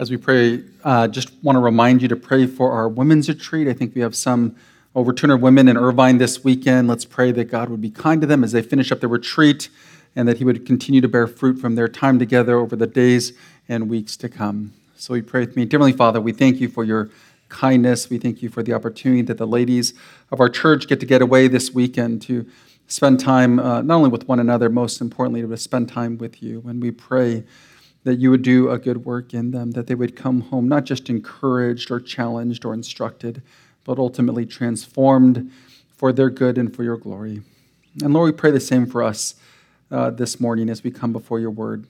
as we pray, uh, just want to remind you to pray for our women's retreat. I think we have some over 200 women in Irvine this weekend. Let's pray that God would be kind to them as they finish up their retreat and that He would continue to bear fruit from their time together over the days and weeks to come. So we pray with me. Dearly Father, we thank you for your kindness. We thank you for the opportunity that the ladies of our church get to get away this weekend to spend time uh, not only with one another, most importantly, to spend time with you. And we pray that you would do a good work in them, that they would come home not just encouraged or challenged or instructed, but ultimately transformed for their good and for your glory. And Lord, we pray the same for us uh, this morning as we come before your word,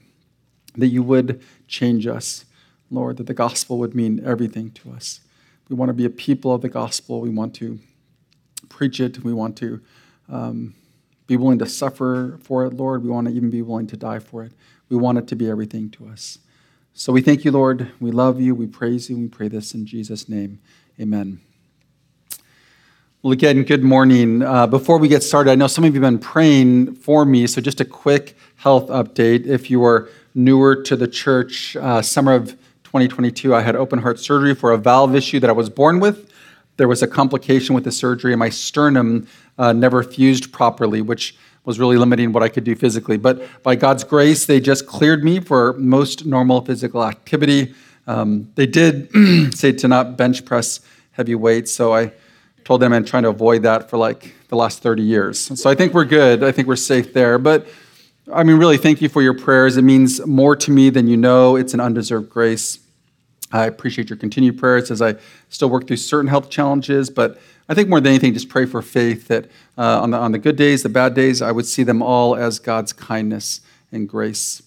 that you would change us, Lord, that the gospel would mean everything to us. We want to be a people of the gospel. We want to preach it. We want to um, be willing to suffer for it, Lord. We want to even be willing to die for it. We want it to be everything to us. So we thank you, Lord. We love you. We praise you. We pray this in Jesus' name. Amen. Well, again, good morning. Uh, before we get started, I know some of you have been praying for me, so just a quick health update. If you are newer to the church, uh, summer of 2022, I had open heart surgery for a valve issue that I was born with. There was a complication with the surgery, and my sternum uh, never fused properly, which was really limiting what I could do physically. But by God's grace, they just cleared me for most normal physical activity. Um, they did say to not bench press heavy weights, so I told them I'm trying to avoid that for like the last 30 years. So I think we're good. I think we're safe there. But I mean, really, thank you for your prayers. It means more to me than you know. It's an undeserved grace. I appreciate your continued prayers as I still work through certain health challenges. But I think more than anything, just pray for faith that uh, on, the, on the good days, the bad days, I would see them all as God's kindness and grace.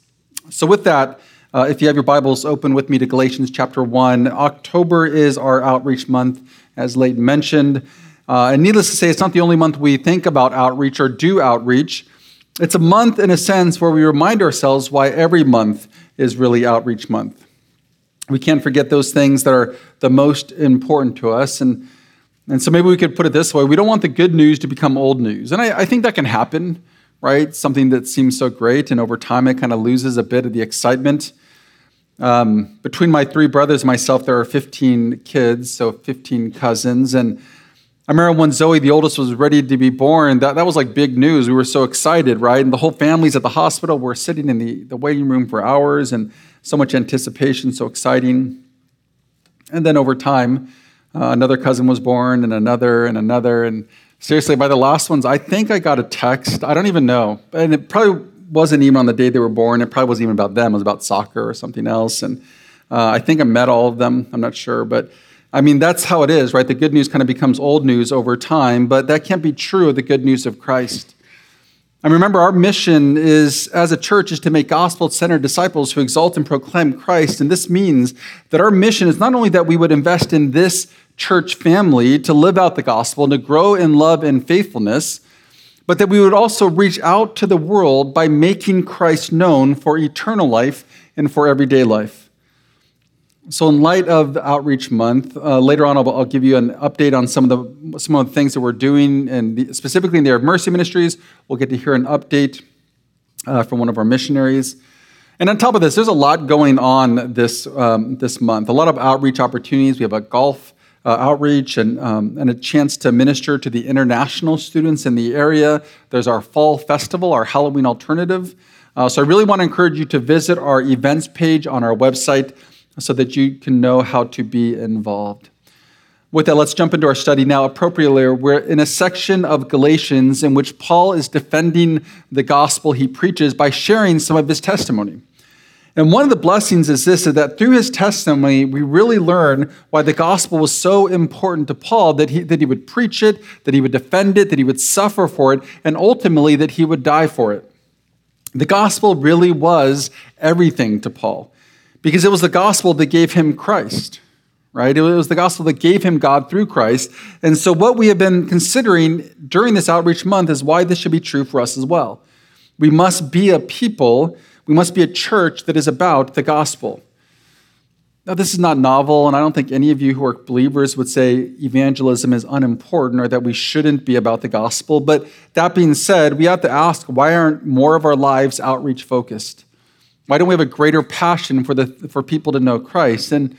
So, with that, uh, if you have your Bibles open with me to Galatians chapter 1, October is our outreach month as Leighton mentioned. Uh, and needless to say, it's not the only month we think about outreach or do outreach. It's a month, in a sense, where we remind ourselves why every month is really outreach month. We can't forget those things that are the most important to us. And, and so maybe we could put it this way we don't want the good news to become old news. And I, I think that can happen, right? Something that seems so great, and over time it kind of loses a bit of the excitement. Um, between my three brothers and myself, there are 15 kids, so 15 cousins. And I remember when Zoe, the oldest, was ready to be born, that, that was like big news. We were so excited, right? And the whole family's at the hospital. We're sitting in the, the waiting room for hours and so much anticipation, so exciting. And then over time, uh, another cousin was born, and another, and another. And seriously, by the last ones, I think I got a text. I don't even know. And it probably wasn't even on the day they were born. It probably wasn't even about them. It was about soccer or something else. And uh, I think I met all of them. I'm not sure. But I mean, that's how it is, right? The good news kind of becomes old news over time, but that can't be true of the good news of Christ. I remember our mission is, as a church, is to make gospel centered disciples who exalt and proclaim Christ. And this means that our mission is not only that we would invest in this church family to live out the gospel and to grow in love and faithfulness, but that we would also reach out to the world by making Christ known for eternal life and for everyday life. So, in light of Outreach Month, uh, later on I'll, I'll, give you an update on some of the some of the things that we're doing, and specifically in the Area of Mercy Ministries. We'll get to hear an update uh, from one of our missionaries. And on top of this, there's a lot going on this um, this month. A lot of outreach opportunities. We have a golf uh, outreach and, um, and a chance to minister to the international students in the area. There's our fall festival, our Halloween alternative. Uh, so I really want to encourage you to visit our events page on our website so that you can know how to be involved. With that, let's jump into our study now. Appropriately, we're in a section of Galatians in which Paul is defending the gospel he preaches by sharing some of his testimony. And one of the blessings is this is that through his testimony, we really learn why the gospel was so important to Paul that he, that he would preach it, that he would defend it, that he would suffer for it, and ultimately that he would die for it. The gospel really was everything to Paul because it was the gospel that gave him Christ, right? It was the gospel that gave him God through Christ. And so, what we have been considering during this outreach month is why this should be true for us as well. We must be a people we must be a church that is about the gospel. Now, this is not novel, and I don't think any of you who are believers would say evangelism is unimportant or that we shouldn't be about the gospel. But that being said, we have to ask why aren't more of our lives outreach focused? Why don't we have a greater passion for, the, for people to know Christ? And,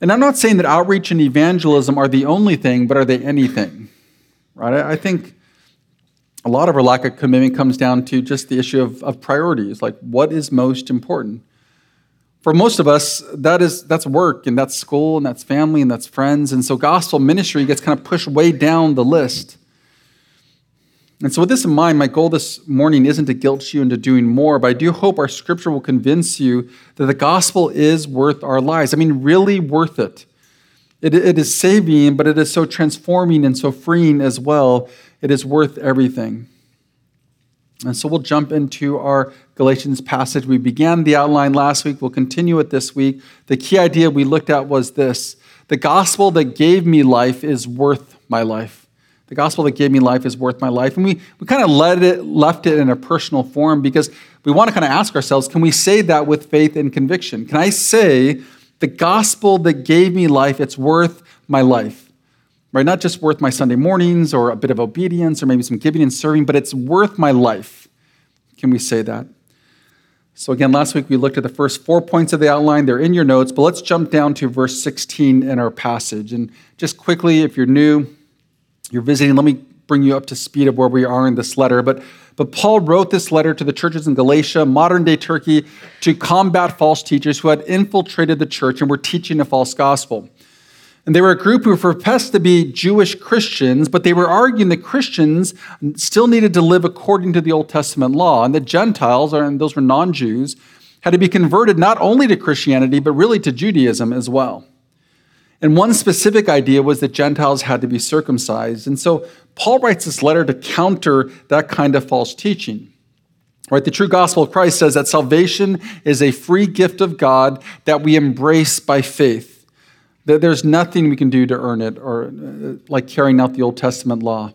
and I'm not saying that outreach and evangelism are the only thing, but are they anything? Right? I, I think a lot of our lack of commitment comes down to just the issue of, of priorities, like what is most important. For most of us, that is that's work and that's school and that's family and that's friends. And so gospel ministry gets kind of pushed way down the list. And so, with this in mind, my goal this morning isn't to guilt you into doing more, but I do hope our scripture will convince you that the gospel is worth our lives. I mean, really worth it. It, it is saving, but it is so transforming and so freeing as well. It is worth everything. And so we'll jump into our Galatians passage. We began the outline last week. We'll continue it this week. The key idea we looked at was this the gospel that gave me life is worth my life. The gospel that gave me life is worth my life. And we, we kind of let it, left it in a personal form because we want to kind of ask ourselves can we say that with faith and conviction? Can I say, the gospel that gave me life, it's worth my life? Right? Not just worth my Sunday mornings or a bit of obedience or maybe some giving and serving, but it's worth my life. Can we say that? So, again, last week we looked at the first four points of the outline. They're in your notes, but let's jump down to verse 16 in our passage. And just quickly, if you're new, you're visiting, let me bring you up to speed of where we are in this letter. But, but Paul wrote this letter to the churches in Galatia, modern day Turkey, to combat false teachers who had infiltrated the church and were teaching a false gospel. And they were a group who professed to be Jewish Christians, but they were arguing that Christians still needed to live according to the Old Testament law, and that Gentiles, and those were non Jews, had to be converted not only to Christianity, but really to Judaism as well. And one specific idea was that Gentiles had to be circumcised. And so Paul writes this letter to counter that kind of false teaching. Right? The true gospel of Christ says that salvation is a free gift of God that we embrace by faith. That there's nothing we can do to earn it or uh, like carrying out the Old Testament law.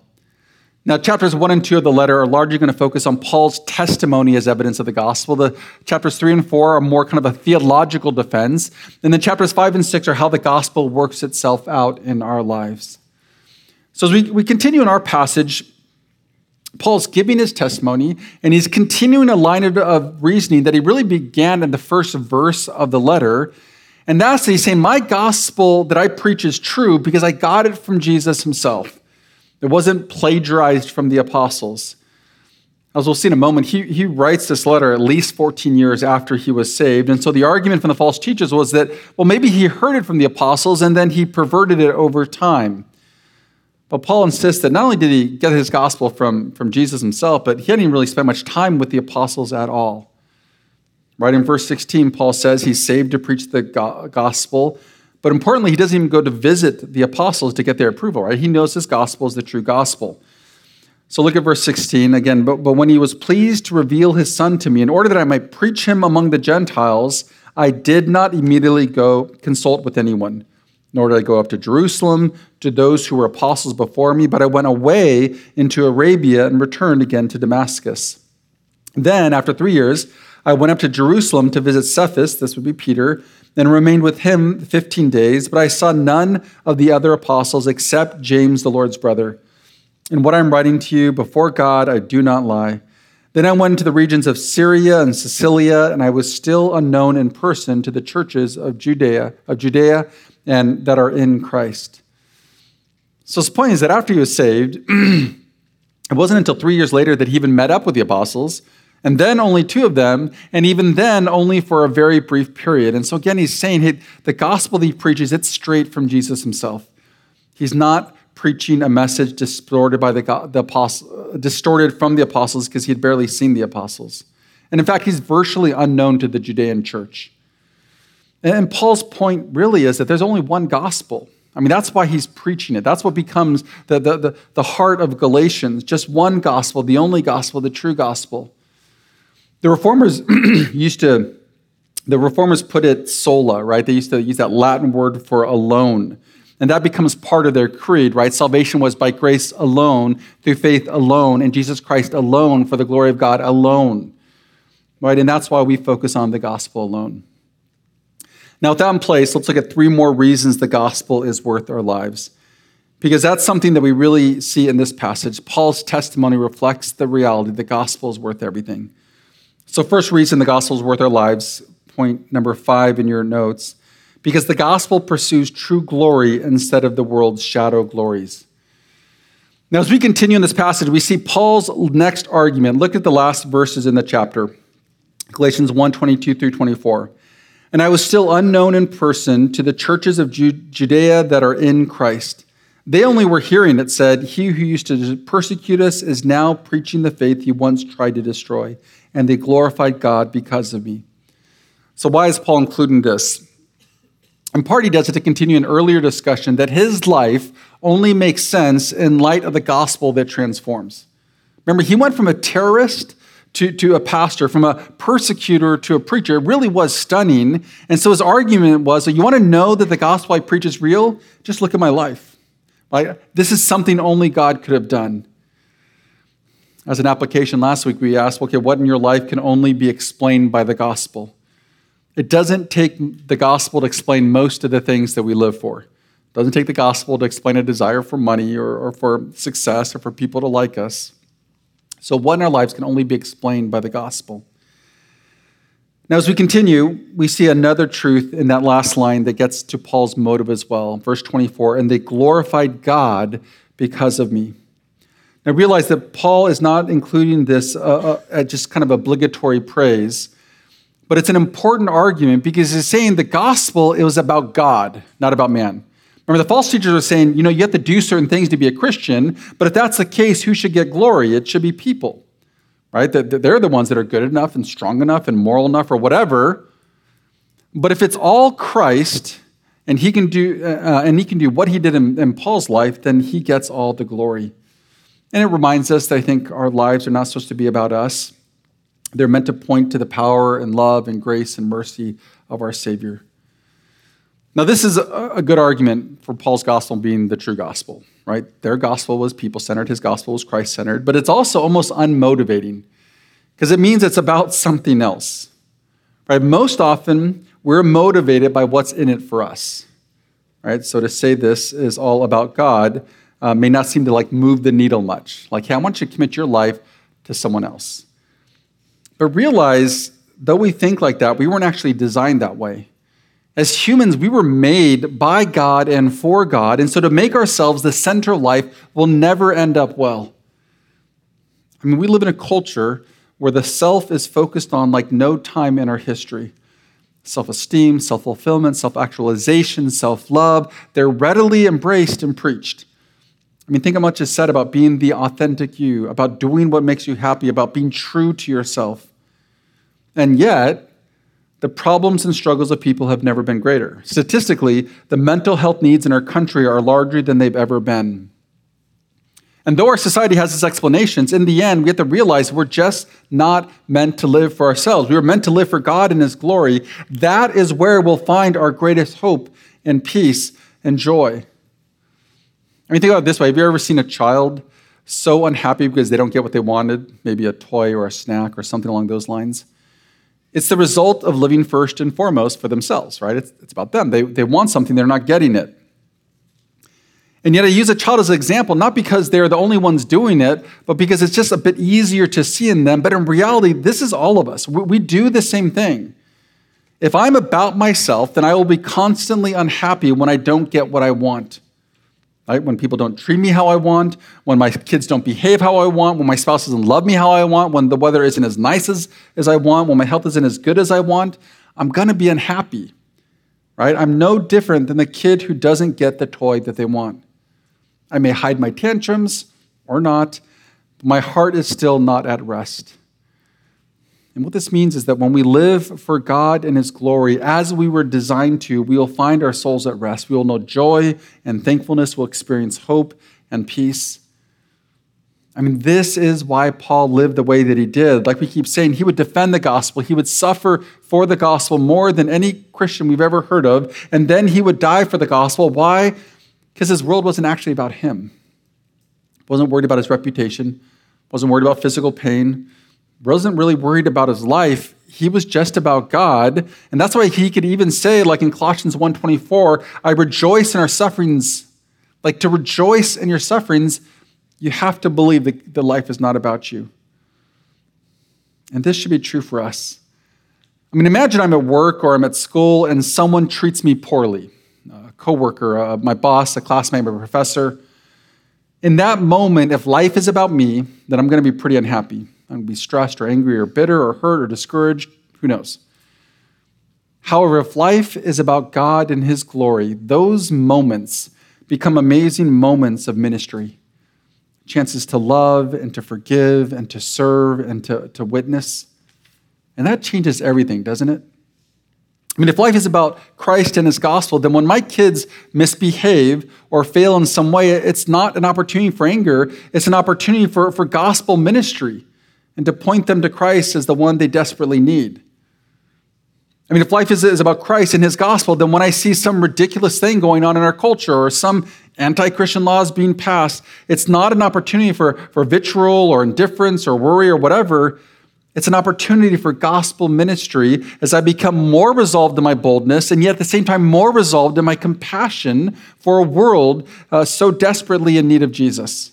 Now, chapters one and two of the letter are largely going to focus on Paul's testimony as evidence of the gospel. The chapters three and four are more kind of a theological defense. And then chapters five and six are how the gospel works itself out in our lives. So as we, we continue in our passage, Paul's giving his testimony and he's continuing a line of reasoning that he really began in the first verse of the letter. And that's that he's saying, My gospel that I preach is true because I got it from Jesus himself. It wasn't plagiarized from the apostles. As we'll see in a moment, he, he writes this letter at least 14 years after he was saved. And so the argument from the false teachers was that, well, maybe he heard it from the apostles and then he perverted it over time. But Paul insists that not only did he get his gospel from, from Jesus himself, but he hadn't even really spent much time with the apostles at all. Right in verse 16, Paul says he's saved to preach the gospel but importantly, he doesn't even go to visit the apostles to get their approval, right? He knows his gospel is the true gospel. So look at verse 16 again. But, but when he was pleased to reveal his son to me, in order that I might preach him among the Gentiles, I did not immediately go consult with anyone, nor did I go up to Jerusalem to those who were apostles before me, but I went away into Arabia and returned again to Damascus. Then, after three years, I went up to Jerusalem to visit Cephas, this would be Peter, and remained with him 15 days, but I saw none of the other apostles except James, the Lord's brother. And what I'm writing to you before God, I do not lie. Then I went to the regions of Syria and Cilicia, and I was still unknown in person to the churches of Judea, of Judea, and that are in Christ. So his point is that after he was saved, it wasn't until three years later that he even met up with the apostles and then only two of them, and even then only for a very brief period. And so again, he's saying hey, the gospel that he preaches, it's straight from Jesus himself. He's not preaching a message distorted by the, the distorted from the apostles because he had barely seen the apostles. And in fact, he's virtually unknown to the Judean church. And Paul's point really is that there's only one gospel. I mean, that's why he's preaching it. That's what becomes the, the, the, the heart of Galatians just one gospel, the only gospel, the true gospel. The reformers used to, the reformers put it sola, right? They used to use that Latin word for alone. And that becomes part of their creed, right? Salvation was by grace alone, through faith alone, and Jesus Christ alone, for the glory of God alone. Right? And that's why we focus on the gospel alone. Now, with that in place, let's look at three more reasons the gospel is worth our lives. Because that's something that we really see in this passage. Paul's testimony reflects the reality the gospel is worth everything. So, first reason the gospel is worth our lives, point number five in your notes, because the gospel pursues true glory instead of the world's shadow glories. Now, as we continue in this passage, we see Paul's next argument. Look at the last verses in the chapter Galatians 1 22 through 24. And I was still unknown in person to the churches of Judea that are in Christ. They only were hearing it said, He who used to persecute us is now preaching the faith he once tried to destroy. And they glorified God because of me. So, why is Paul including this? In part, he does it to continue an earlier discussion that his life only makes sense in light of the gospel that transforms. Remember, he went from a terrorist to, to a pastor, from a persecutor to a preacher. It really was stunning. And so his argument was that you want to know that the gospel I preach is real? Just look at my life. Right? This is something only God could have done. As an application last week, we asked, okay, what in your life can only be explained by the gospel? It doesn't take the gospel to explain most of the things that we live for. It doesn't take the gospel to explain a desire for money or, or for success or for people to like us. So, what in our lives can only be explained by the gospel? Now, as we continue, we see another truth in that last line that gets to Paul's motive as well. Verse 24, and they glorified God because of me. Now, realize that Paul is not including this uh, uh, just kind of obligatory praise, but it's an important argument because he's saying the gospel it was about God, not about man. Remember, the false teachers are saying, you know, you have to do certain things to be a Christian, but if that's the case, who should get glory? It should be people, right? They're the ones that are good enough and strong enough and moral enough or whatever. But if it's all Christ and he can do, uh, and he can do what he did in, in Paul's life, then he gets all the glory. And it reminds us that I think our lives are not supposed to be about us. They're meant to point to the power and love and grace and mercy of our Savior. Now, this is a good argument for Paul's gospel being the true gospel, right? Their gospel was people centered, his gospel was Christ centered, but it's also almost unmotivating because it means it's about something else, right? Most often, we're motivated by what's in it for us, right? So to say this is all about God uh, may not seem to like move the needle much. Like, hey, I want you to commit your life to someone else. But realize, though we think like that, we weren't actually designed that way. As humans, we were made by God and for God, and so to make ourselves the center of life will never end up well. I mean, we live in a culture where the self is focused on like no time in our history. Self esteem, self fulfillment, self actualization, self love, they're readily embraced and preached. I mean, think how much is said about being the authentic you, about doing what makes you happy, about being true to yourself. And yet, the problems and struggles of people have never been greater. Statistically, the mental health needs in our country are larger than they've ever been. And though our society has its explanations, in the end, we have to realize we're just not meant to live for ourselves. We were meant to live for God and His glory. That is where we'll find our greatest hope and peace and joy. I mean, think about it this way Have you ever seen a child so unhappy because they don't get what they wanted? Maybe a toy or a snack or something along those lines? It's the result of living first and foremost for themselves, right? It's, it's about them. They, they want something, they're not getting it. And yet, I use a child as an example, not because they're the only ones doing it, but because it's just a bit easier to see in them. But in reality, this is all of us. We, we do the same thing. If I'm about myself, then I will be constantly unhappy when I don't get what I want. Right? When people don't treat me how I want, when my kids don't behave how I want, when my spouse doesn't love me how I want, when the weather isn't as nice as, as I want, when my health isn't as good as I want, I'm going to be unhappy. Right? I'm no different than the kid who doesn't get the toy that they want. I may hide my tantrums or not, my heart is still not at rest. And what this means is that when we live for God and His glory as we were designed to, we will find our souls at rest. We will know joy and thankfulness. We'll experience hope and peace. I mean, this is why Paul lived the way that he did. Like we keep saying, he would defend the gospel. He would suffer for the gospel more than any Christian we've ever heard of. And then he would die for the gospel. Why? Because his world wasn't actually about him. Wasn't worried about his reputation, wasn't worried about physical pain, wasn't really worried about his life. He was just about God. And that's why he could even say, like in Colossians 1.24, I rejoice in our sufferings. Like to rejoice in your sufferings, you have to believe that the life is not about you. And this should be true for us. I mean, imagine I'm at work or I'm at school and someone treats me poorly a coworker, uh, my boss, a classmate, a professor. In that moment, if life is about me, then I'm going to be pretty unhappy. I'm going to be stressed or angry or bitter or hurt or discouraged. Who knows? However, if life is about God and His glory, those moments become amazing moments of ministry chances to love and to forgive and to serve and to, to witness. And that changes everything, doesn't it? I mean, if life is about Christ and his gospel, then when my kids misbehave or fail in some way, it's not an opportunity for anger, it's an opportunity for, for gospel ministry and to point them to Christ as the one they desperately need. I mean, if life is, is about Christ and his gospel, then when I see some ridiculous thing going on in our culture or some anti Christian laws being passed, it's not an opportunity for, for vitriol or indifference or worry or whatever. It's an opportunity for gospel ministry as I become more resolved in my boldness and yet at the same time more resolved in my compassion for a world uh, so desperately in need of Jesus.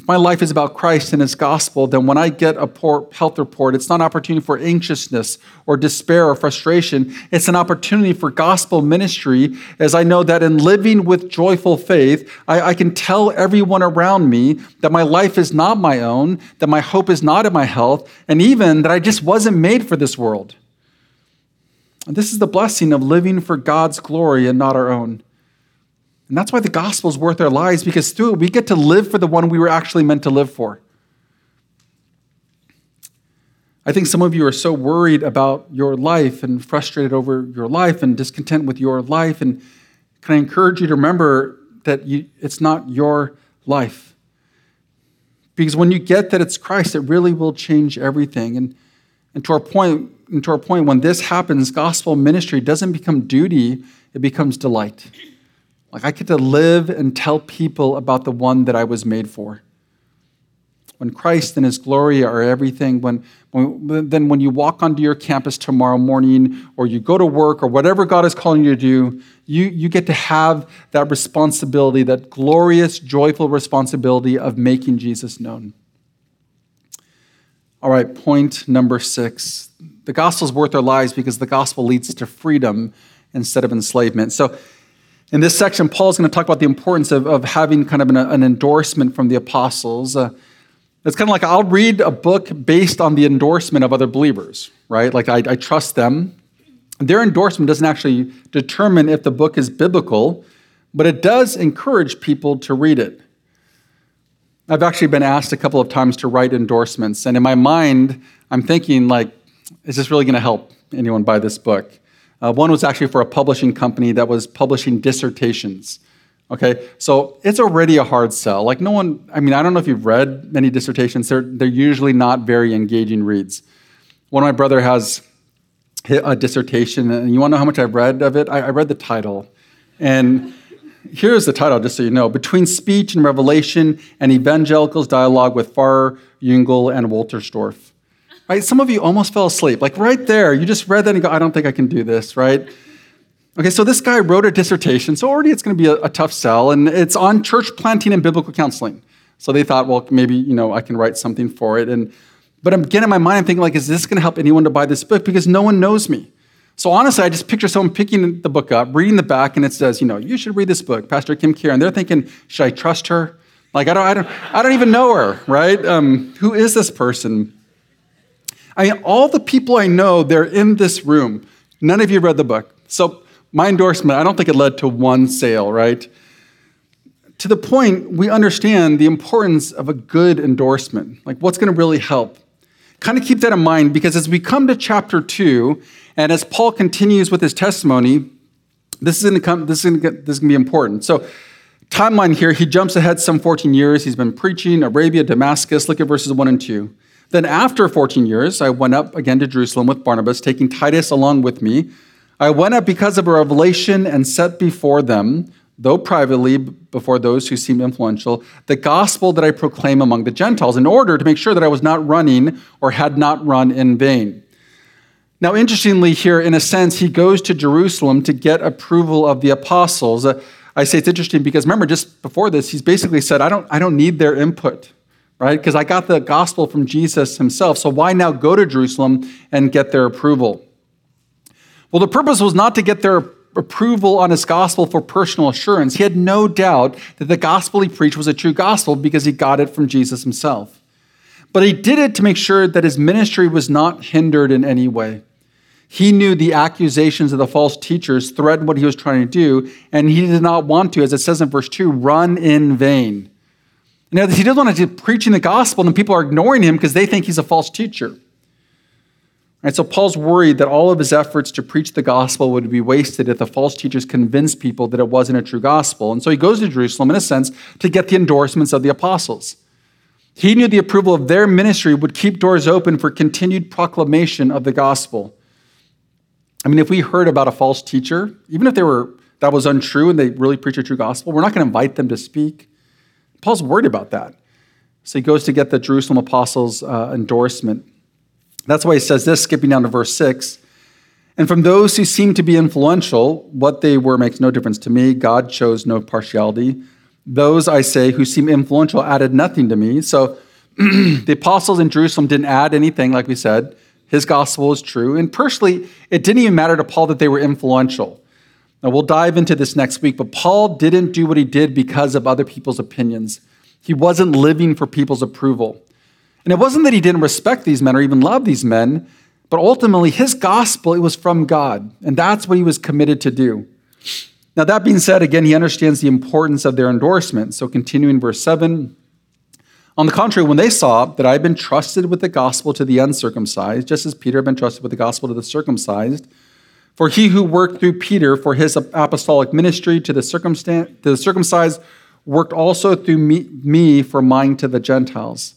If my life is about Christ and His gospel, then when I get a poor health report, it's not an opportunity for anxiousness or despair or frustration. It's an opportunity for gospel ministry as I know that in living with joyful faith, I, I can tell everyone around me that my life is not my own, that my hope is not in my health, and even that I just wasn't made for this world. And this is the blessing of living for God's glory and not our own. And that's why the gospel is worth our lives, because through it, we get to live for the one we were actually meant to live for. I think some of you are so worried about your life and frustrated over your life and discontent with your life. And can I encourage you to remember that you, it's not your life? Because when you get that it's Christ, it really will change everything. And, and to our point, and to our point, when this happens, gospel ministry doesn't become duty, it becomes delight. Like I get to live and tell people about the one that I was made for. When Christ and His glory are everything, when, when, then when you walk onto your campus tomorrow morning or you go to work or whatever God is calling you to do, you, you get to have that responsibility, that glorious, joyful responsibility of making Jesus known. All right, point number six. The gospel is worth our lives because the gospel leads to freedom instead of enslavement. So in this section, Paul is going to talk about the importance of, of having kind of an, an endorsement from the apostles. Uh, it's kind of like I'll read a book based on the endorsement of other believers, right? Like I, I trust them. Their endorsement doesn't actually determine if the book is biblical, but it does encourage people to read it. I've actually been asked a couple of times to write endorsements, and in my mind, I'm thinking like, is this really going to help anyone buy this book? Uh, one was actually for a publishing company that was publishing dissertations. Okay, so it's already a hard sell. Like no one, I mean, I don't know if you've read many dissertations. They're they're usually not very engaging reads. One of my brother has a dissertation, and you want to know how much I've read of it? I, I read the title, and here's the title, just so you know: Between Speech and Revelation, an Evangelical's Dialogue with Farr, Jungel, and Wolterstorff. Right? Some of you almost fell asleep. Like right there, you just read that and go, I don't think I can do this, right? Okay, so this guy wrote a dissertation, so already it's going to be a, a tough sell, and it's on church planting and biblical counseling. So they thought, well, maybe you know I can write something for it. And but again, in my mind, I'm thinking like, is this going to help anyone to buy this book? Because no one knows me. So honestly, I just picture someone picking the book up, reading the back, and it says, you know, you should read this book, Pastor Kim Kier. And they're thinking, should I trust her? Like I don't, I don't, I don't even know her, right? Um, who is this person? I mean, all the people I know, they're in this room. None of you read the book. So, my endorsement, I don't think it led to one sale, right? To the point, we understand the importance of a good endorsement. Like, what's going to really help? Kind of keep that in mind because as we come to chapter two, and as Paul continues with his testimony, this is going to come. This is going to, this is going to be important. So, timeline here. He jumps ahead some 14 years. He's been preaching Arabia, Damascus. Look at verses one and two. Then, after 14 years, I went up again to Jerusalem with Barnabas, taking Titus along with me. I went up because of a revelation and set before them, though privately before those who seemed influential, the gospel that I proclaim among the Gentiles, in order to make sure that I was not running or had not run in vain. Now, interestingly, here, in a sense, he goes to Jerusalem to get approval of the apostles. Uh, I say it's interesting because remember, just before this, he's basically said, I don't, I don't need their input. Right? Because I got the gospel from Jesus himself. So why now go to Jerusalem and get their approval? Well, the purpose was not to get their approval on his gospel for personal assurance. He had no doubt that the gospel he preached was a true gospel because he got it from Jesus himself. But he did it to make sure that his ministry was not hindered in any way. He knew the accusations of the false teachers threatened what he was trying to do, and he did not want to, as it says in verse 2, run in vain. Now, he doesn't want to be preaching the gospel, and people are ignoring him because they think he's a false teacher. Right, so Paul's worried that all of his efforts to preach the gospel would be wasted if the false teachers convinced people that it wasn't a true gospel. And so he goes to Jerusalem, in a sense, to get the endorsements of the apostles. He knew the approval of their ministry would keep doors open for continued proclamation of the gospel. I mean, if we heard about a false teacher, even if they were that was untrue and they really preach a true gospel, we're not going to invite them to speak. Paul's worried about that. So he goes to get the Jerusalem apostles' uh, endorsement. That's why he says this, skipping down to verse 6. And from those who seem to be influential, what they were makes no difference to me. God chose no partiality. Those, I say, who seem influential added nothing to me. So the apostles in Jerusalem didn't add anything, like we said. His gospel is true. And personally, it didn't even matter to Paul that they were influential. Now, we'll dive into this next week, but Paul didn't do what he did because of other people's opinions. He wasn't living for people's approval. And it wasn't that he didn't respect these men or even love these men, but ultimately his gospel, it was from God. And that's what he was committed to do. Now, that being said, again, he understands the importance of their endorsement. So, continuing verse 7 On the contrary, when they saw that I had been trusted with the gospel to the uncircumcised, just as Peter had been trusted with the gospel to the circumcised, for he who worked through Peter for his apostolic ministry to the, the circumcised worked also through me, me for mine to the Gentiles.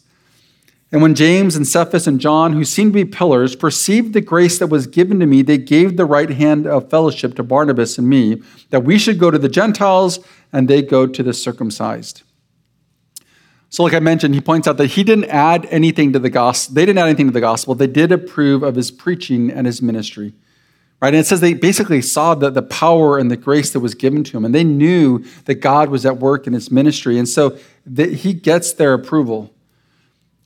And when James and Cephas and John, who seemed to be pillars, perceived the grace that was given to me, they gave the right hand of fellowship to Barnabas and me, that we should go to the Gentiles and they go to the circumcised. So, like I mentioned, he points out that he didn't add anything to the gospel. They didn't add anything to the gospel. They did approve of his preaching and his ministry. Right? And it says they basically saw the, the power and the grace that was given to him, and they knew that God was at work in his ministry. And so the, he gets their approval.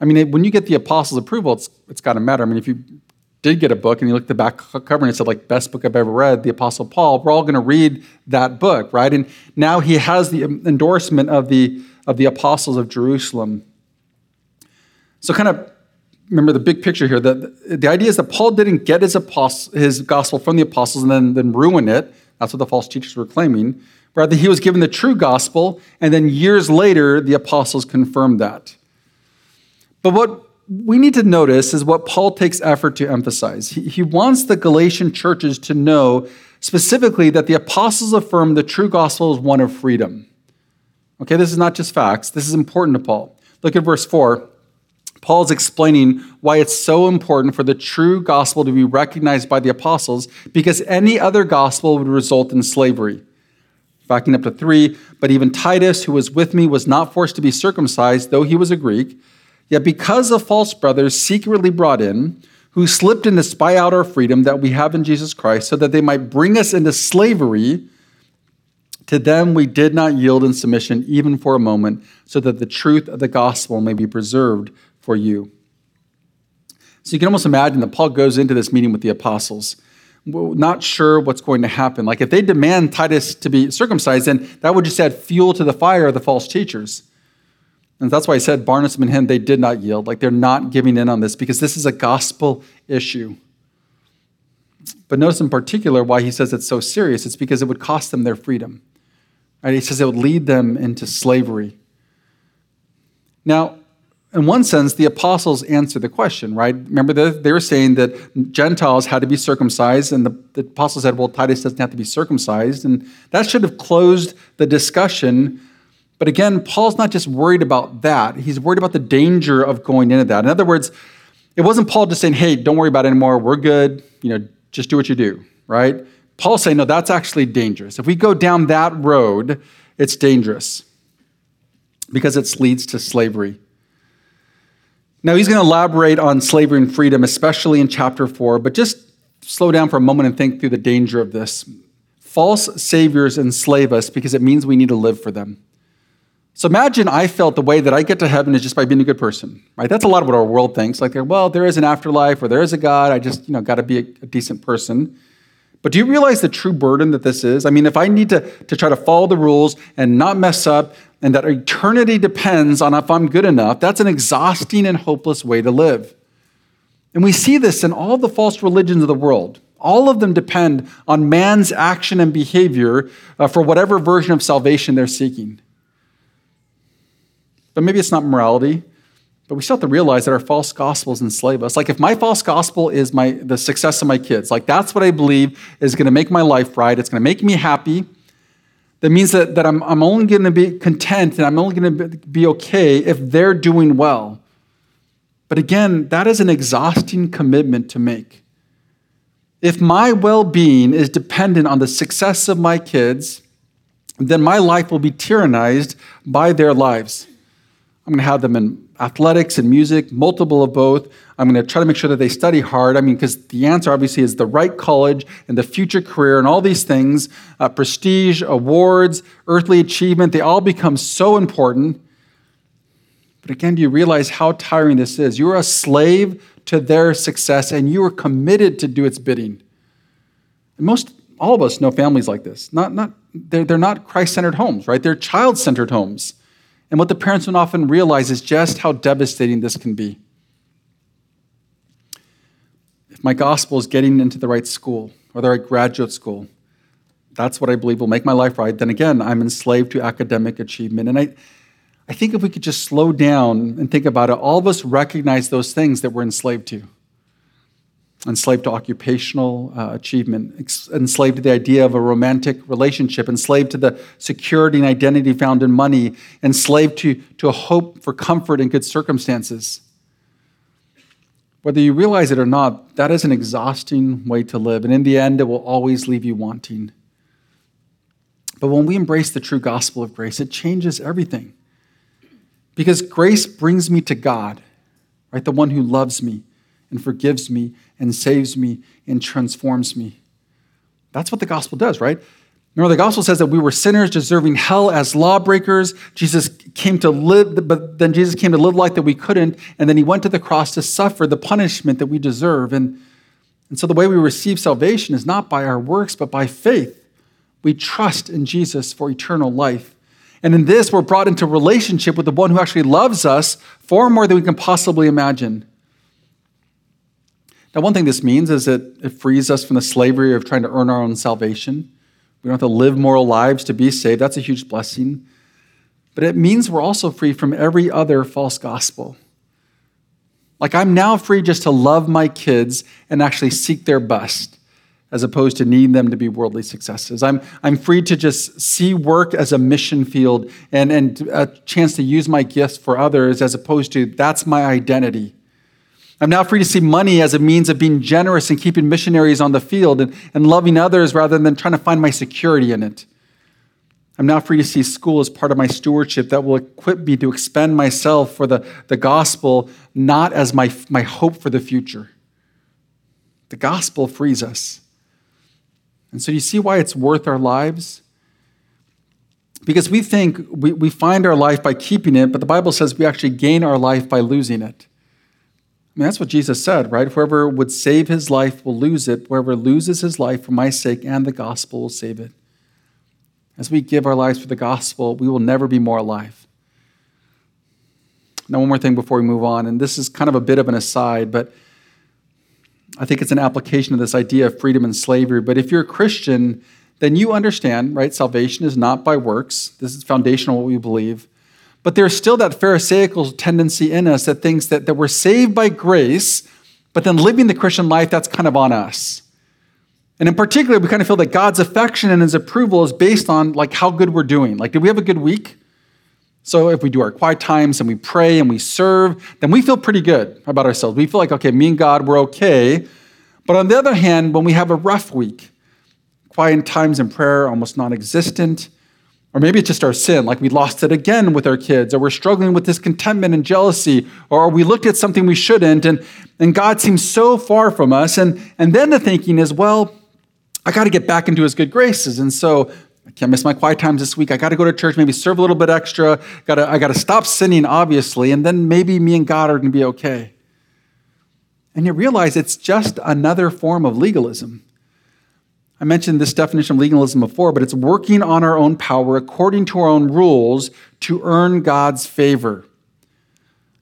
I mean, when you get the apostles' approval, it's, it's got to matter. I mean, if you did get a book and you looked at the back cover and it said, like, best book I've ever read, the Apostle Paul, we're all going to read that book, right? And now he has the endorsement of the, of the apostles of Jerusalem. So, kind of remember the big picture here. The, the idea is that Paul didn't get his, apostle, his gospel from the apostles and then, then ruin it. That's what the false teachers were claiming. Rather, he was given the true gospel, and then years later, the apostles confirmed that. But what we need to notice is what Paul takes effort to emphasize. He, he wants the Galatian churches to know specifically that the apostles affirm the true gospel is one of freedom. Okay, this is not just facts, this is important to Paul. Look at verse 4. Paul's explaining why it's so important for the true gospel to be recognized by the apostles because any other gospel would result in slavery. Backing up to three, but even Titus, who was with me, was not forced to be circumcised, though he was a Greek Yet because of false brothers secretly brought in, who slipped in to spy out our freedom that we have in Jesus Christ, so that they might bring us into slavery, to them we did not yield in submission even for a moment, so that the truth of the gospel may be preserved for you. So you can almost imagine that Paul goes into this meeting with the apostles, not sure what's going to happen. Like if they demand Titus to be circumcised, then that would just add fuel to the fire of the false teachers. And that's why I said Barnabas and him, they did not yield. Like they're not giving in on this because this is a gospel issue. But notice in particular why he says it's so serious. It's because it would cost them their freedom. Right? He says it would lead them into slavery. Now, in one sense, the apostles answer the question, right? Remember, they were saying that Gentiles had to be circumcised, and the, the apostles said, well, Titus doesn't have to be circumcised. And that should have closed the discussion but again, Paul's not just worried about that, he's worried about the danger of going into that. In other words, it wasn't Paul just saying, hey, don't worry about it anymore, we're good, you know, just do what you do, right? Paul's saying, no, that's actually dangerous. If we go down that road, it's dangerous because it leads to slavery. Now, he's going to elaborate on slavery and freedom, especially in chapter 4, but just slow down for a moment and think through the danger of this. False saviors enslave us because it means we need to live for them. So imagine I felt the way that I get to heaven is just by being a good person, right? That's a lot of what our world thinks. Like, well, there is an afterlife or there is a God. I just, you know, got to be a decent person. But do you realize the true burden that this is? I mean, if I need to, to try to follow the rules and not mess up, and that eternity depends on if I'm good enough, that's an exhausting and hopeless way to live. And we see this in all the false religions of the world. All of them depend on man's action and behavior uh, for whatever version of salvation they're seeking. But maybe it's not morality. But we still have to realize that our false gospels enslave us. Like if my false gospel is my the success of my kids, like that's what I believe is going to make my life right. It's going to make me happy. That means that, that I'm, I'm only going to be content and I'm only going to be okay if they're doing well. But again, that is an exhausting commitment to make. If my well being is dependent on the success of my kids, then my life will be tyrannized by their lives. I'm going to have them in athletics and music, multiple of both. I'm going to try to make sure that they study hard. I mean, because the answer obviously is the right college and the future career and all these things uh, prestige, awards, earthly achievement they all become so important. But again, do you realize how tiring this is? You're a slave to their success and you are committed to do its bidding. And most, all of us know families like this. Not, not, they're, they're not Christ centered homes, right? They're child centered homes. And what the parents don't often realize is just how devastating this can be. If my gospel is getting into the right school or the right graduate school, that's what I believe will make my life right, then again, I'm enslaved to academic achievement. And I, I think if we could just slow down and think about it, all of us recognize those things that we're enslaved to enslaved to occupational uh, achievement, enslaved to the idea of a romantic relationship, enslaved to the security and identity found in money, enslaved to, to a hope for comfort and good circumstances. Whether you realize it or not, that is an exhausting way to live, and in the end, it will always leave you wanting. But when we embrace the true gospel of grace, it changes everything. Because grace brings me to God, right? The one who loves me and forgives me and saves me and transforms me. That's what the gospel does, right? Remember, the gospel says that we were sinners deserving hell as lawbreakers. Jesus came to live, but then Jesus came to live life that we couldn't, and then he went to the cross to suffer the punishment that we deserve. And, and so the way we receive salvation is not by our works, but by faith. We trust in Jesus for eternal life. And in this, we're brought into relationship with the one who actually loves us far more than we can possibly imagine. Now, one thing this means is that it frees us from the slavery of trying to earn our own salvation. We don't have to live moral lives to be saved. That's a huge blessing. But it means we're also free from every other false gospel. Like, I'm now free just to love my kids and actually seek their best, as opposed to needing them to be worldly successes. I'm, I'm free to just see work as a mission field and, and a chance to use my gifts for others, as opposed to that's my identity. I'm now free to see money as a means of being generous and keeping missionaries on the field and, and loving others rather than trying to find my security in it. I'm now free to see school as part of my stewardship that will equip me to expend myself for the, the gospel, not as my, my hope for the future. The gospel frees us. And so you see why it's worth our lives? Because we think we, we find our life by keeping it, but the Bible says we actually gain our life by losing it mean, that's what Jesus said, right? Whoever would save his life will lose it. Whoever loses his life for my sake and the gospel will save it. As we give our lives for the gospel, we will never be more alive. Now, one more thing before we move on, and this is kind of a bit of an aside, but I think it's an application of this idea of freedom and slavery. But if you're a Christian, then you understand, right? Salvation is not by works. This is foundational what we believe. But there's still that Pharisaical tendency in us that thinks that, that we're saved by grace, but then living the Christian life, that's kind of on us. And in particular, we kind of feel that God's affection and his approval is based on like how good we're doing. Like, did we have a good week? So if we do our quiet times and we pray and we serve, then we feel pretty good about ourselves. We feel like, okay, me and God, we're okay. But on the other hand, when we have a rough week, quiet times in prayer almost non existent, or maybe it's just our sin, like we lost it again with our kids, or we're struggling with discontentment and jealousy, or we looked at something we shouldn't, and, and God seems so far from us. And, and then the thinking is, well, I got to get back into his good graces. And so I Can't miss my quiet times this week. I got to go to church, maybe serve a little bit extra. Gotta, I got to stop sinning, obviously, and then maybe me and God are going to be okay. And you realize it's just another form of legalism. I mentioned this definition of legalism before, but it's working on our own power according to our own rules to earn God's favor.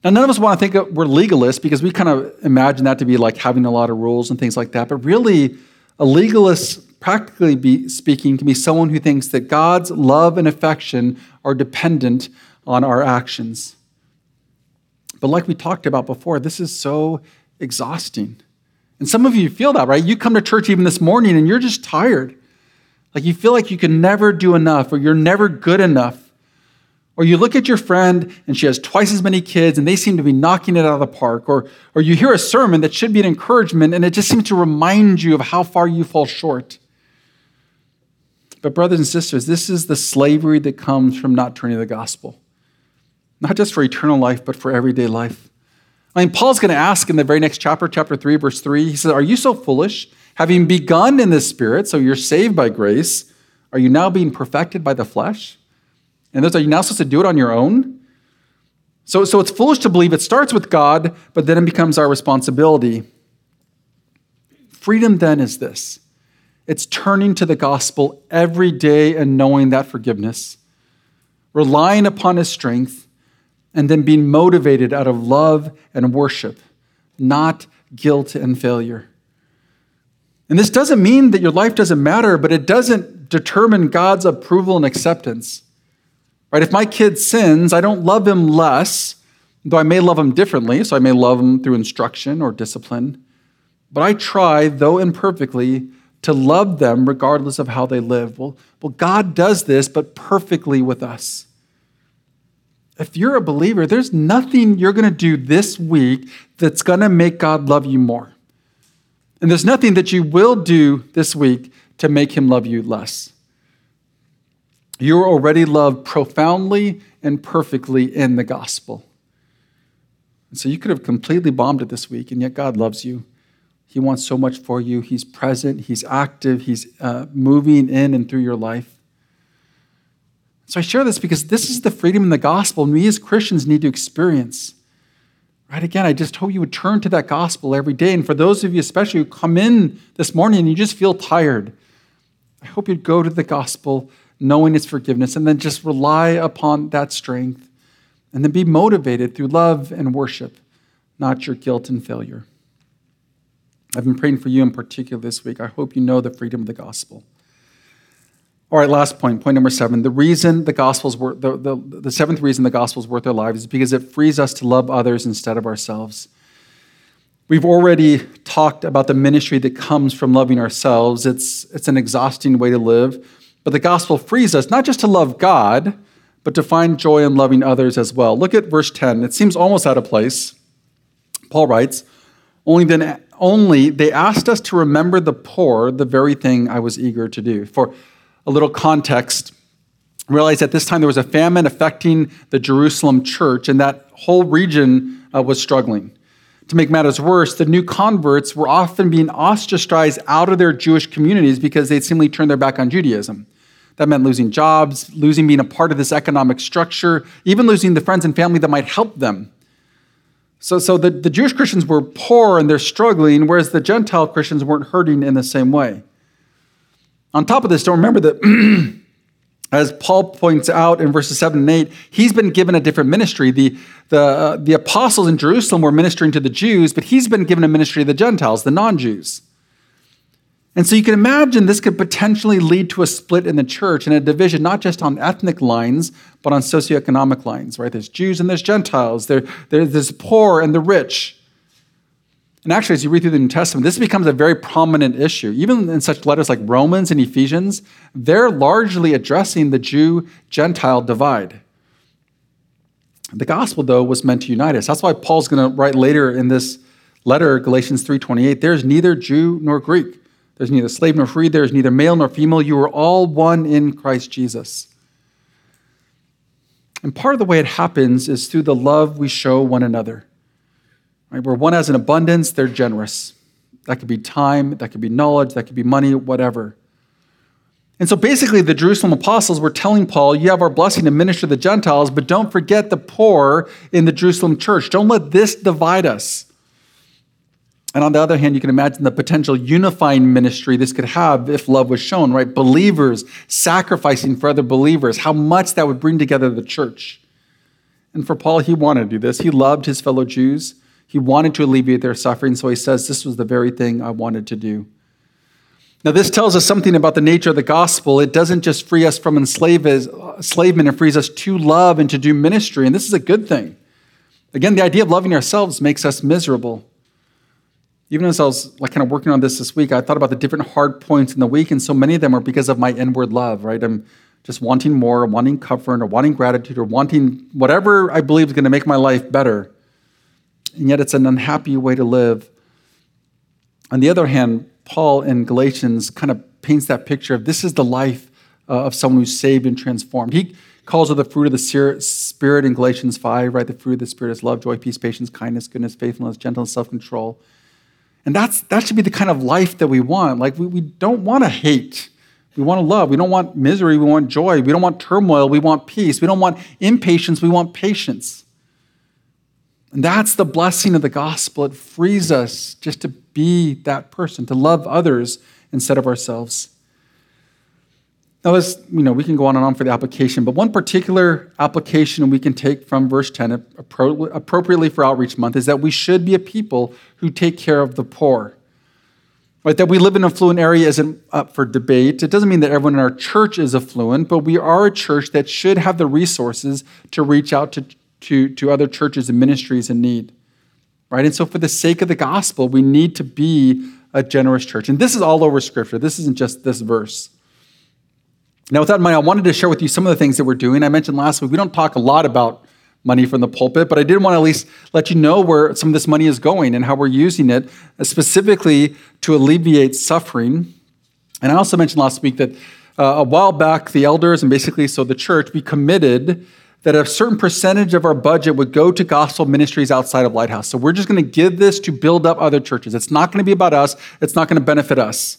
Now, none of us want to think we're legalists because we kind of imagine that to be like having a lot of rules and things like that. But really, a legalist, practically speaking, can be someone who thinks that God's love and affection are dependent on our actions. But like we talked about before, this is so exhausting. And some of you feel that, right? You come to church even this morning and you're just tired. Like you feel like you can never do enough or you're never good enough. Or you look at your friend and she has twice as many kids and they seem to be knocking it out of the park. Or, or you hear a sermon that should be an encouragement and it just seems to remind you of how far you fall short. But, brothers and sisters, this is the slavery that comes from not turning to the gospel, not just for eternal life, but for everyday life. I mean, Paul's going to ask in the very next chapter, chapter 3, verse 3, he says, Are you so foolish? Having begun in the Spirit, so you're saved by grace, are you now being perfected by the flesh? And those are you now supposed to do it on your own? So, so it's foolish to believe it starts with God, but then it becomes our responsibility. Freedom then is this it's turning to the gospel every day and knowing that forgiveness, relying upon his strength, and then being motivated out of love and worship, not guilt and failure. And this doesn't mean that your life doesn't matter, but it doesn't determine God's approval and acceptance. Right? If my kid sins, I don't love him less, though I may love him differently, so I may love him through instruction or discipline. But I try, though imperfectly, to love them regardless of how they live. Well, well, God does this, but perfectly with us. If you're a believer, there's nothing you're going to do this week that's going to make God love you more. And there's nothing that you will do this week to make him love you less. You're already loved profoundly and perfectly in the gospel. And so you could have completely bombed it this week, and yet God loves you. He wants so much for you. He's present, He's active, He's uh, moving in and through your life. So I share this because this is the freedom in the gospel and we as Christians need to experience. Right? Again, I just hope you would turn to that gospel every day. And for those of you, especially who come in this morning and you just feel tired, I hope you'd go to the gospel knowing its forgiveness, and then just rely upon that strength, and then be motivated through love and worship, not your guilt and failure. I've been praying for you in particular this week. I hope you know the freedom of the gospel. All right, last point, point number seven. The reason the gospel's worth, the, the, the seventh reason the gospel's worth our lives is because it frees us to love others instead of ourselves. We've already talked about the ministry that comes from loving ourselves. It's, it's an exhausting way to live. But the gospel frees us not just to love God, but to find joy in loving others as well. Look at verse 10. It seems almost out of place. Paul writes, only then only they asked us to remember the poor, the very thing I was eager to do. For a little context, realize at this time there was a famine affecting the Jerusalem church, and that whole region uh, was struggling. To make matters worse, the new converts were often being ostracized out of their Jewish communities because they'd seemingly turned their back on Judaism. That meant losing jobs, losing being a part of this economic structure, even losing the friends and family that might help them. So, so the, the Jewish Christians were poor and they're struggling, whereas the Gentile Christians weren't hurting in the same way. On top of this, don't remember that, as Paul points out in verses 7 and 8, he's been given a different ministry. The, the, uh, the apostles in Jerusalem were ministering to the Jews, but he's been given a ministry to the Gentiles, the non Jews. And so you can imagine this could potentially lead to a split in the church and a division, not just on ethnic lines, but on socioeconomic lines, right? There's Jews and there's Gentiles, there, there's poor and the rich. And actually, as you read through the New Testament, this becomes a very prominent issue. Even in such letters like Romans and Ephesians, they're largely addressing the Jew Gentile divide. The gospel, though, was meant to unite us. That's why Paul's going to write later in this letter, Galatians 3:28, there's neither Jew nor Greek. There's neither slave nor free. There's neither male nor female. You are all one in Christ Jesus. And part of the way it happens is through the love we show one another. Right? Where one has an abundance, they're generous. That could be time, that could be knowledge, that could be money, whatever. And so basically, the Jerusalem apostles were telling Paul, You have our blessing to minister to the Gentiles, but don't forget the poor in the Jerusalem church. Don't let this divide us. And on the other hand, you can imagine the potential unifying ministry this could have if love was shown, right? Believers sacrificing for other believers, how much that would bring together the church. And for Paul, he wanted to do this. He loved his fellow Jews. He wanted to alleviate their suffering, so he says, This was the very thing I wanted to do. Now, this tells us something about the nature of the gospel. It doesn't just free us from enslavement, it frees us to love and to do ministry. And this is a good thing. Again, the idea of loving ourselves makes us miserable. Even as I was like kind of working on this this week, I thought about the different hard points in the week, and so many of them are because of my inward love, right? I'm just wanting more, wanting comfort, or wanting gratitude, or wanting whatever I believe is going to make my life better. And yet it's an unhappy way to live. On the other hand, Paul in Galatians kind of paints that picture of this is the life uh, of someone who's saved and transformed. He calls it the fruit of the Spirit in Galatians 5, right? The fruit of the Spirit is love, joy, peace, patience, kindness, goodness, faithfulness, gentleness, self control. And that's, that should be the kind of life that we want. Like, we, we don't want to hate. We want to love. We don't want misery. We want joy. We don't want turmoil. We want peace. We don't want impatience. We want patience. And that's the blessing of the gospel. It frees us just to be that person, to love others instead of ourselves. Now, as you know, we can go on and on for the application, but one particular application we can take from verse 10 appropriately for Outreach Month is that we should be a people who take care of the poor. Right, that we live in an affluent area isn't up for debate. It doesn't mean that everyone in our church is affluent, but we are a church that should have the resources to reach out to, to, to other churches and ministries in need. Right? And so, for the sake of the gospel, we need to be a generous church. And this is all over Scripture. This isn't just this verse. Now, with that in mind, I wanted to share with you some of the things that we're doing. I mentioned last week, we don't talk a lot about money from the pulpit, but I did want to at least let you know where some of this money is going and how we're using it, specifically to alleviate suffering. And I also mentioned last week that uh, a while back, the elders and basically so the church, we committed that a certain percentage of our budget would go to gospel ministries outside of Lighthouse. So we're just going to give this to build up other churches. It's not going to be about us, it's not going to benefit us.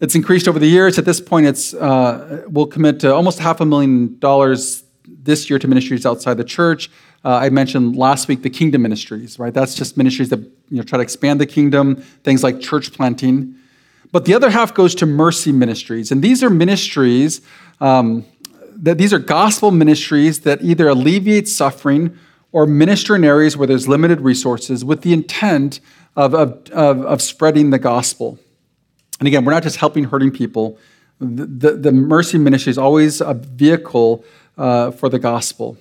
It's increased over the years. At this point, it's uh, we'll commit to almost half a million dollars this year to ministries outside the church. Uh, I mentioned last week the kingdom ministries, right? That's just ministries that you know try to expand the kingdom, things like church planting. But the other half goes to mercy ministries, and these are ministries um, that these are gospel ministries that either alleviate suffering or minister in areas where there's limited resources with the intent of, of, of, of spreading the gospel. And again, we're not just helping hurting people. The, the, the mercy ministry is always a vehicle uh, for the gospel.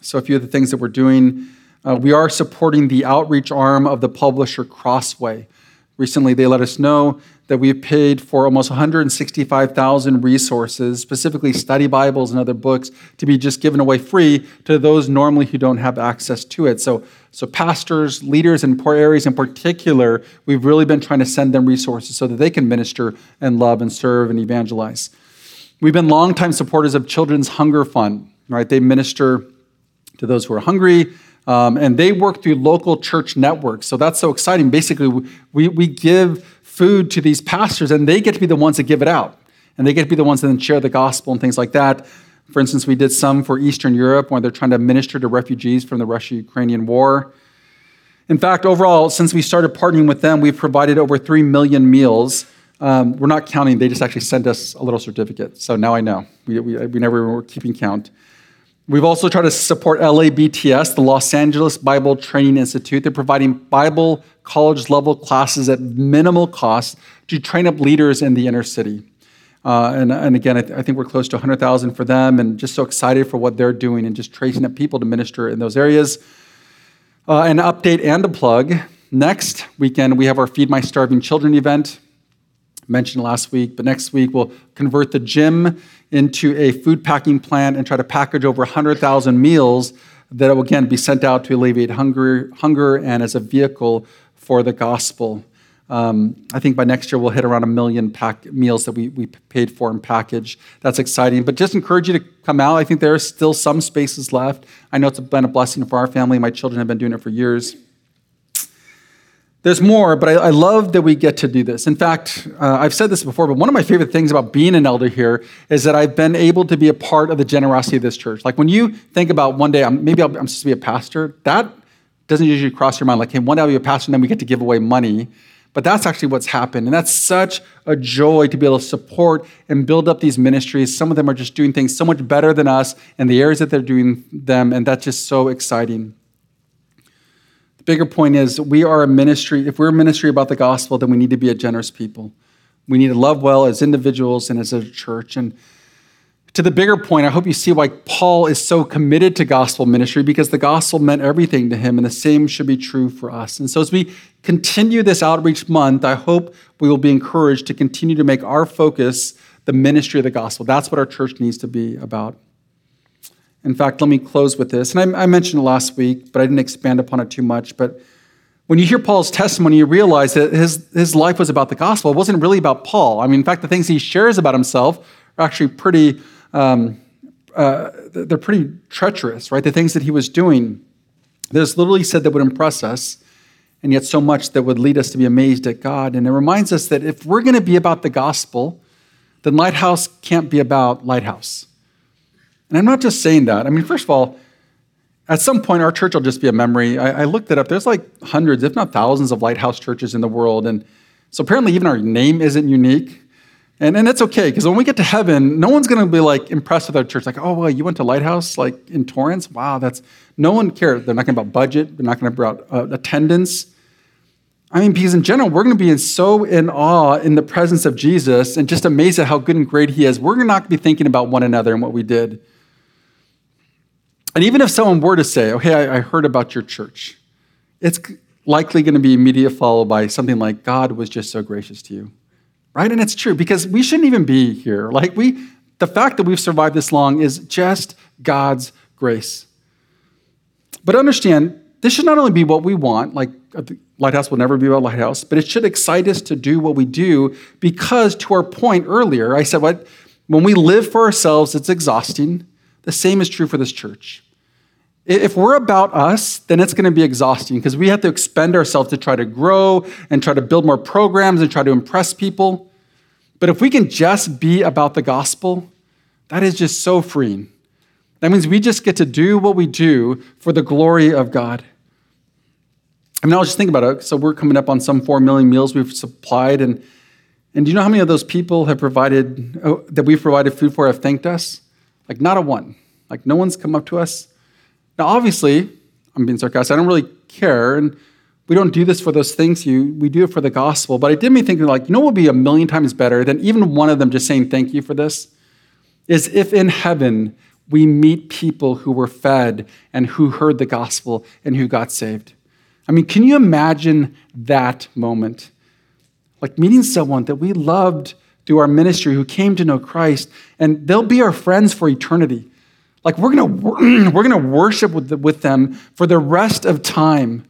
So, a few of the things that we're doing uh, we are supporting the outreach arm of the publisher Crossway. Recently, they let us know that we have paid for almost 165,000 resources, specifically study Bibles and other books, to be just given away free to those normally who don't have access to it. So, so pastors, leaders in poor areas in particular, we've really been trying to send them resources so that they can minister and love and serve and evangelize. We've been longtime supporters of Children's Hunger Fund, right? They minister to those who are hungry, um, and they work through local church networks. So that's so exciting. Basically, we, we give food to these pastors, and they get to be the ones that give it out. And they get to be the ones that then share the gospel and things like that. For instance, we did some for Eastern Europe where they're trying to minister to refugees from the Russia Ukrainian war. In fact, overall, since we started partnering with them, we've provided over 3 million meals. Um, we're not counting, they just actually sent us a little certificate. So now I know. We, we, we never were keeping count. We've also tried to support LABTS, the Los Angeles Bible Training Institute. They're providing Bible college level classes at minimal cost to train up leaders in the inner city. Uh, and, and, again, I, th- I, think we're close to 100,000 for them and just so excited for what they're doing and just tracing up people to minister in those areas. Uh, an update and a plug. Next weekend, we have our Feed My Starving Children event. Mentioned last week, but next week we'll convert the gym into a food packing plant and try to package over 100,000 meals that will again be sent out to alleviate hunger, hunger and as a vehicle for the gospel. Um, I think by next year we'll hit around a million pack meals that we, we paid for and package. That's exciting. But just encourage you to come out. I think there are still some spaces left. I know it's been a blessing for our family. My children have been doing it for years. There's more, but I, I, love that we get to do this. In fact, uh, I've said this before, but one of my favorite things about being an elder here is that I've been able to be a part of the generosity of this church. Like when you think about one day, I'm, maybe i am supposed to be a pastor, that doesn't usually cross your mind. Like, hey, one day I'll be a pastor and then we get to give away money. But that's actually what's happened. And that's such a joy to be able to support and build up these ministries. Some of them are just doing things so much better than us in the areas that they're doing them. And that's just so exciting bigger point is we are a ministry. If we're a ministry about the gospel, then we need to be a generous people. We need to love well as individuals and as a church. And to the bigger point, I hope you see why Paul is so committed to gospel ministry because the gospel meant everything to him, and the same should be true for us. And so, as we continue this outreach month, I hope we will be encouraged to continue to make our focus the ministry of the gospel. That's what our church needs to be about. In fact, let me close with this. And I, I, mentioned it last week, but I didn't expand upon it too much. But when you hear Paul's testimony, you realize that his, his life was about the gospel. It wasn't really about Paul. I mean, in fact, the things he shares about himself are actually pretty, um, uh, they're pretty treacherous, right? The things that he was doing. There's literally said that would impress us, and yet so much that would lead us to be amazed at God. And it reminds us that if we're going to be about the gospel, then Lighthouse can't be about Lighthouse. And I'm not just saying that. I mean, first of all, at some point, our church will just be a memory. I, I, looked it up. There's like hundreds, if not thousands, of lighthouse churches in the world. And so apparently, even our name isn't unique. And, and it's okay, because when we get to heaven, no one's going to be like impressed with our church. Like, oh, well, you went to Lighthouse like in Torrance? Wow, that's no one cares. They're not going to about budget. They're not going to about uh, attendance. I mean, because in general, we're going to be in so in awe in the presence of Jesus and just amazed at how good and great He is. We're not going to be thinking about one another and what we did. And even if someone were to say, oh, hey, I, heard about your church, it's likely going to be immediately followed by something like, God was just so gracious to you. Right? And it's true because we shouldn't even be here. Like, we, the fact that we've survived this long is just God's grace. But understand, this should not only be what we want, like uh, Lighthouse will never be about Lighthouse, but it should excite us to do what we do because, to our point earlier, I said, what? When we live for ourselves, it's exhausting. The same is true for this church. If we're about us, then it's going to be exhausting because we have to expend ourselves to try to grow and try to build more programs and try to impress people. But if we can just be about the gospel, that is just so freeing. That means we just get to do what we do for the glory of God. I mean, I was just thinking about it. So we're coming up on some 4 million meals we've supplied. And, and do you know how many of those people have provided, oh, that we've provided food for, have thanked us? Like, not a one. Like, no one's come up to us. Now, obviously, I'm being sarcastic. I don't really care. And we don't do this for those things. You, we do it for the gospel. But it did me thinking, like, you know what would be a million times better than even one of them just saying thank you for this? Is if in heaven we meet people who were fed and who heard the gospel and who got saved. I mean, can you imagine that moment? Like meeting someone that we loved through our ministry who came to know Christ, and they'll be our friends for eternity. Like we're gonna we're gonna worship with, the, with them for the rest of time.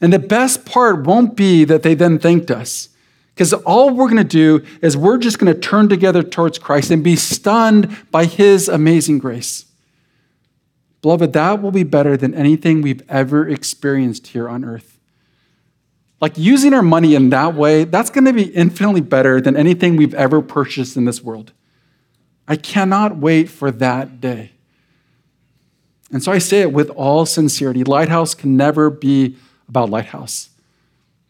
And the best part won't be that they then thanked us. Because all we're going to do is we're just going to turn together towards Christ and be stunned by his amazing grace. Beloved, that will be better than anything we've ever experienced here on earth. Like using our money in that way, that's going to be infinitely better than anything we've ever purchased in this world. I cannot wait for that day. And so I say it with all sincerity Lighthouse can never be about Lighthouse.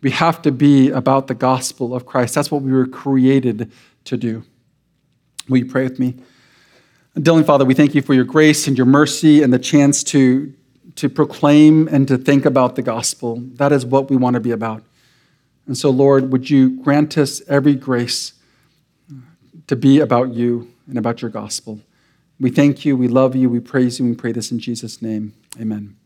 We have to be about the gospel of Christ. That's what we were created to do. Will you pray with me? Dylan, Father, we thank you for your grace and your mercy and the chance to to proclaim and to think about the gospel. That is what we want to be about. And so, Lord, would you grant us every grace to be about you and about your gospel? We thank you, we love you, we praise you, we pray this in Jesus' name. Amen.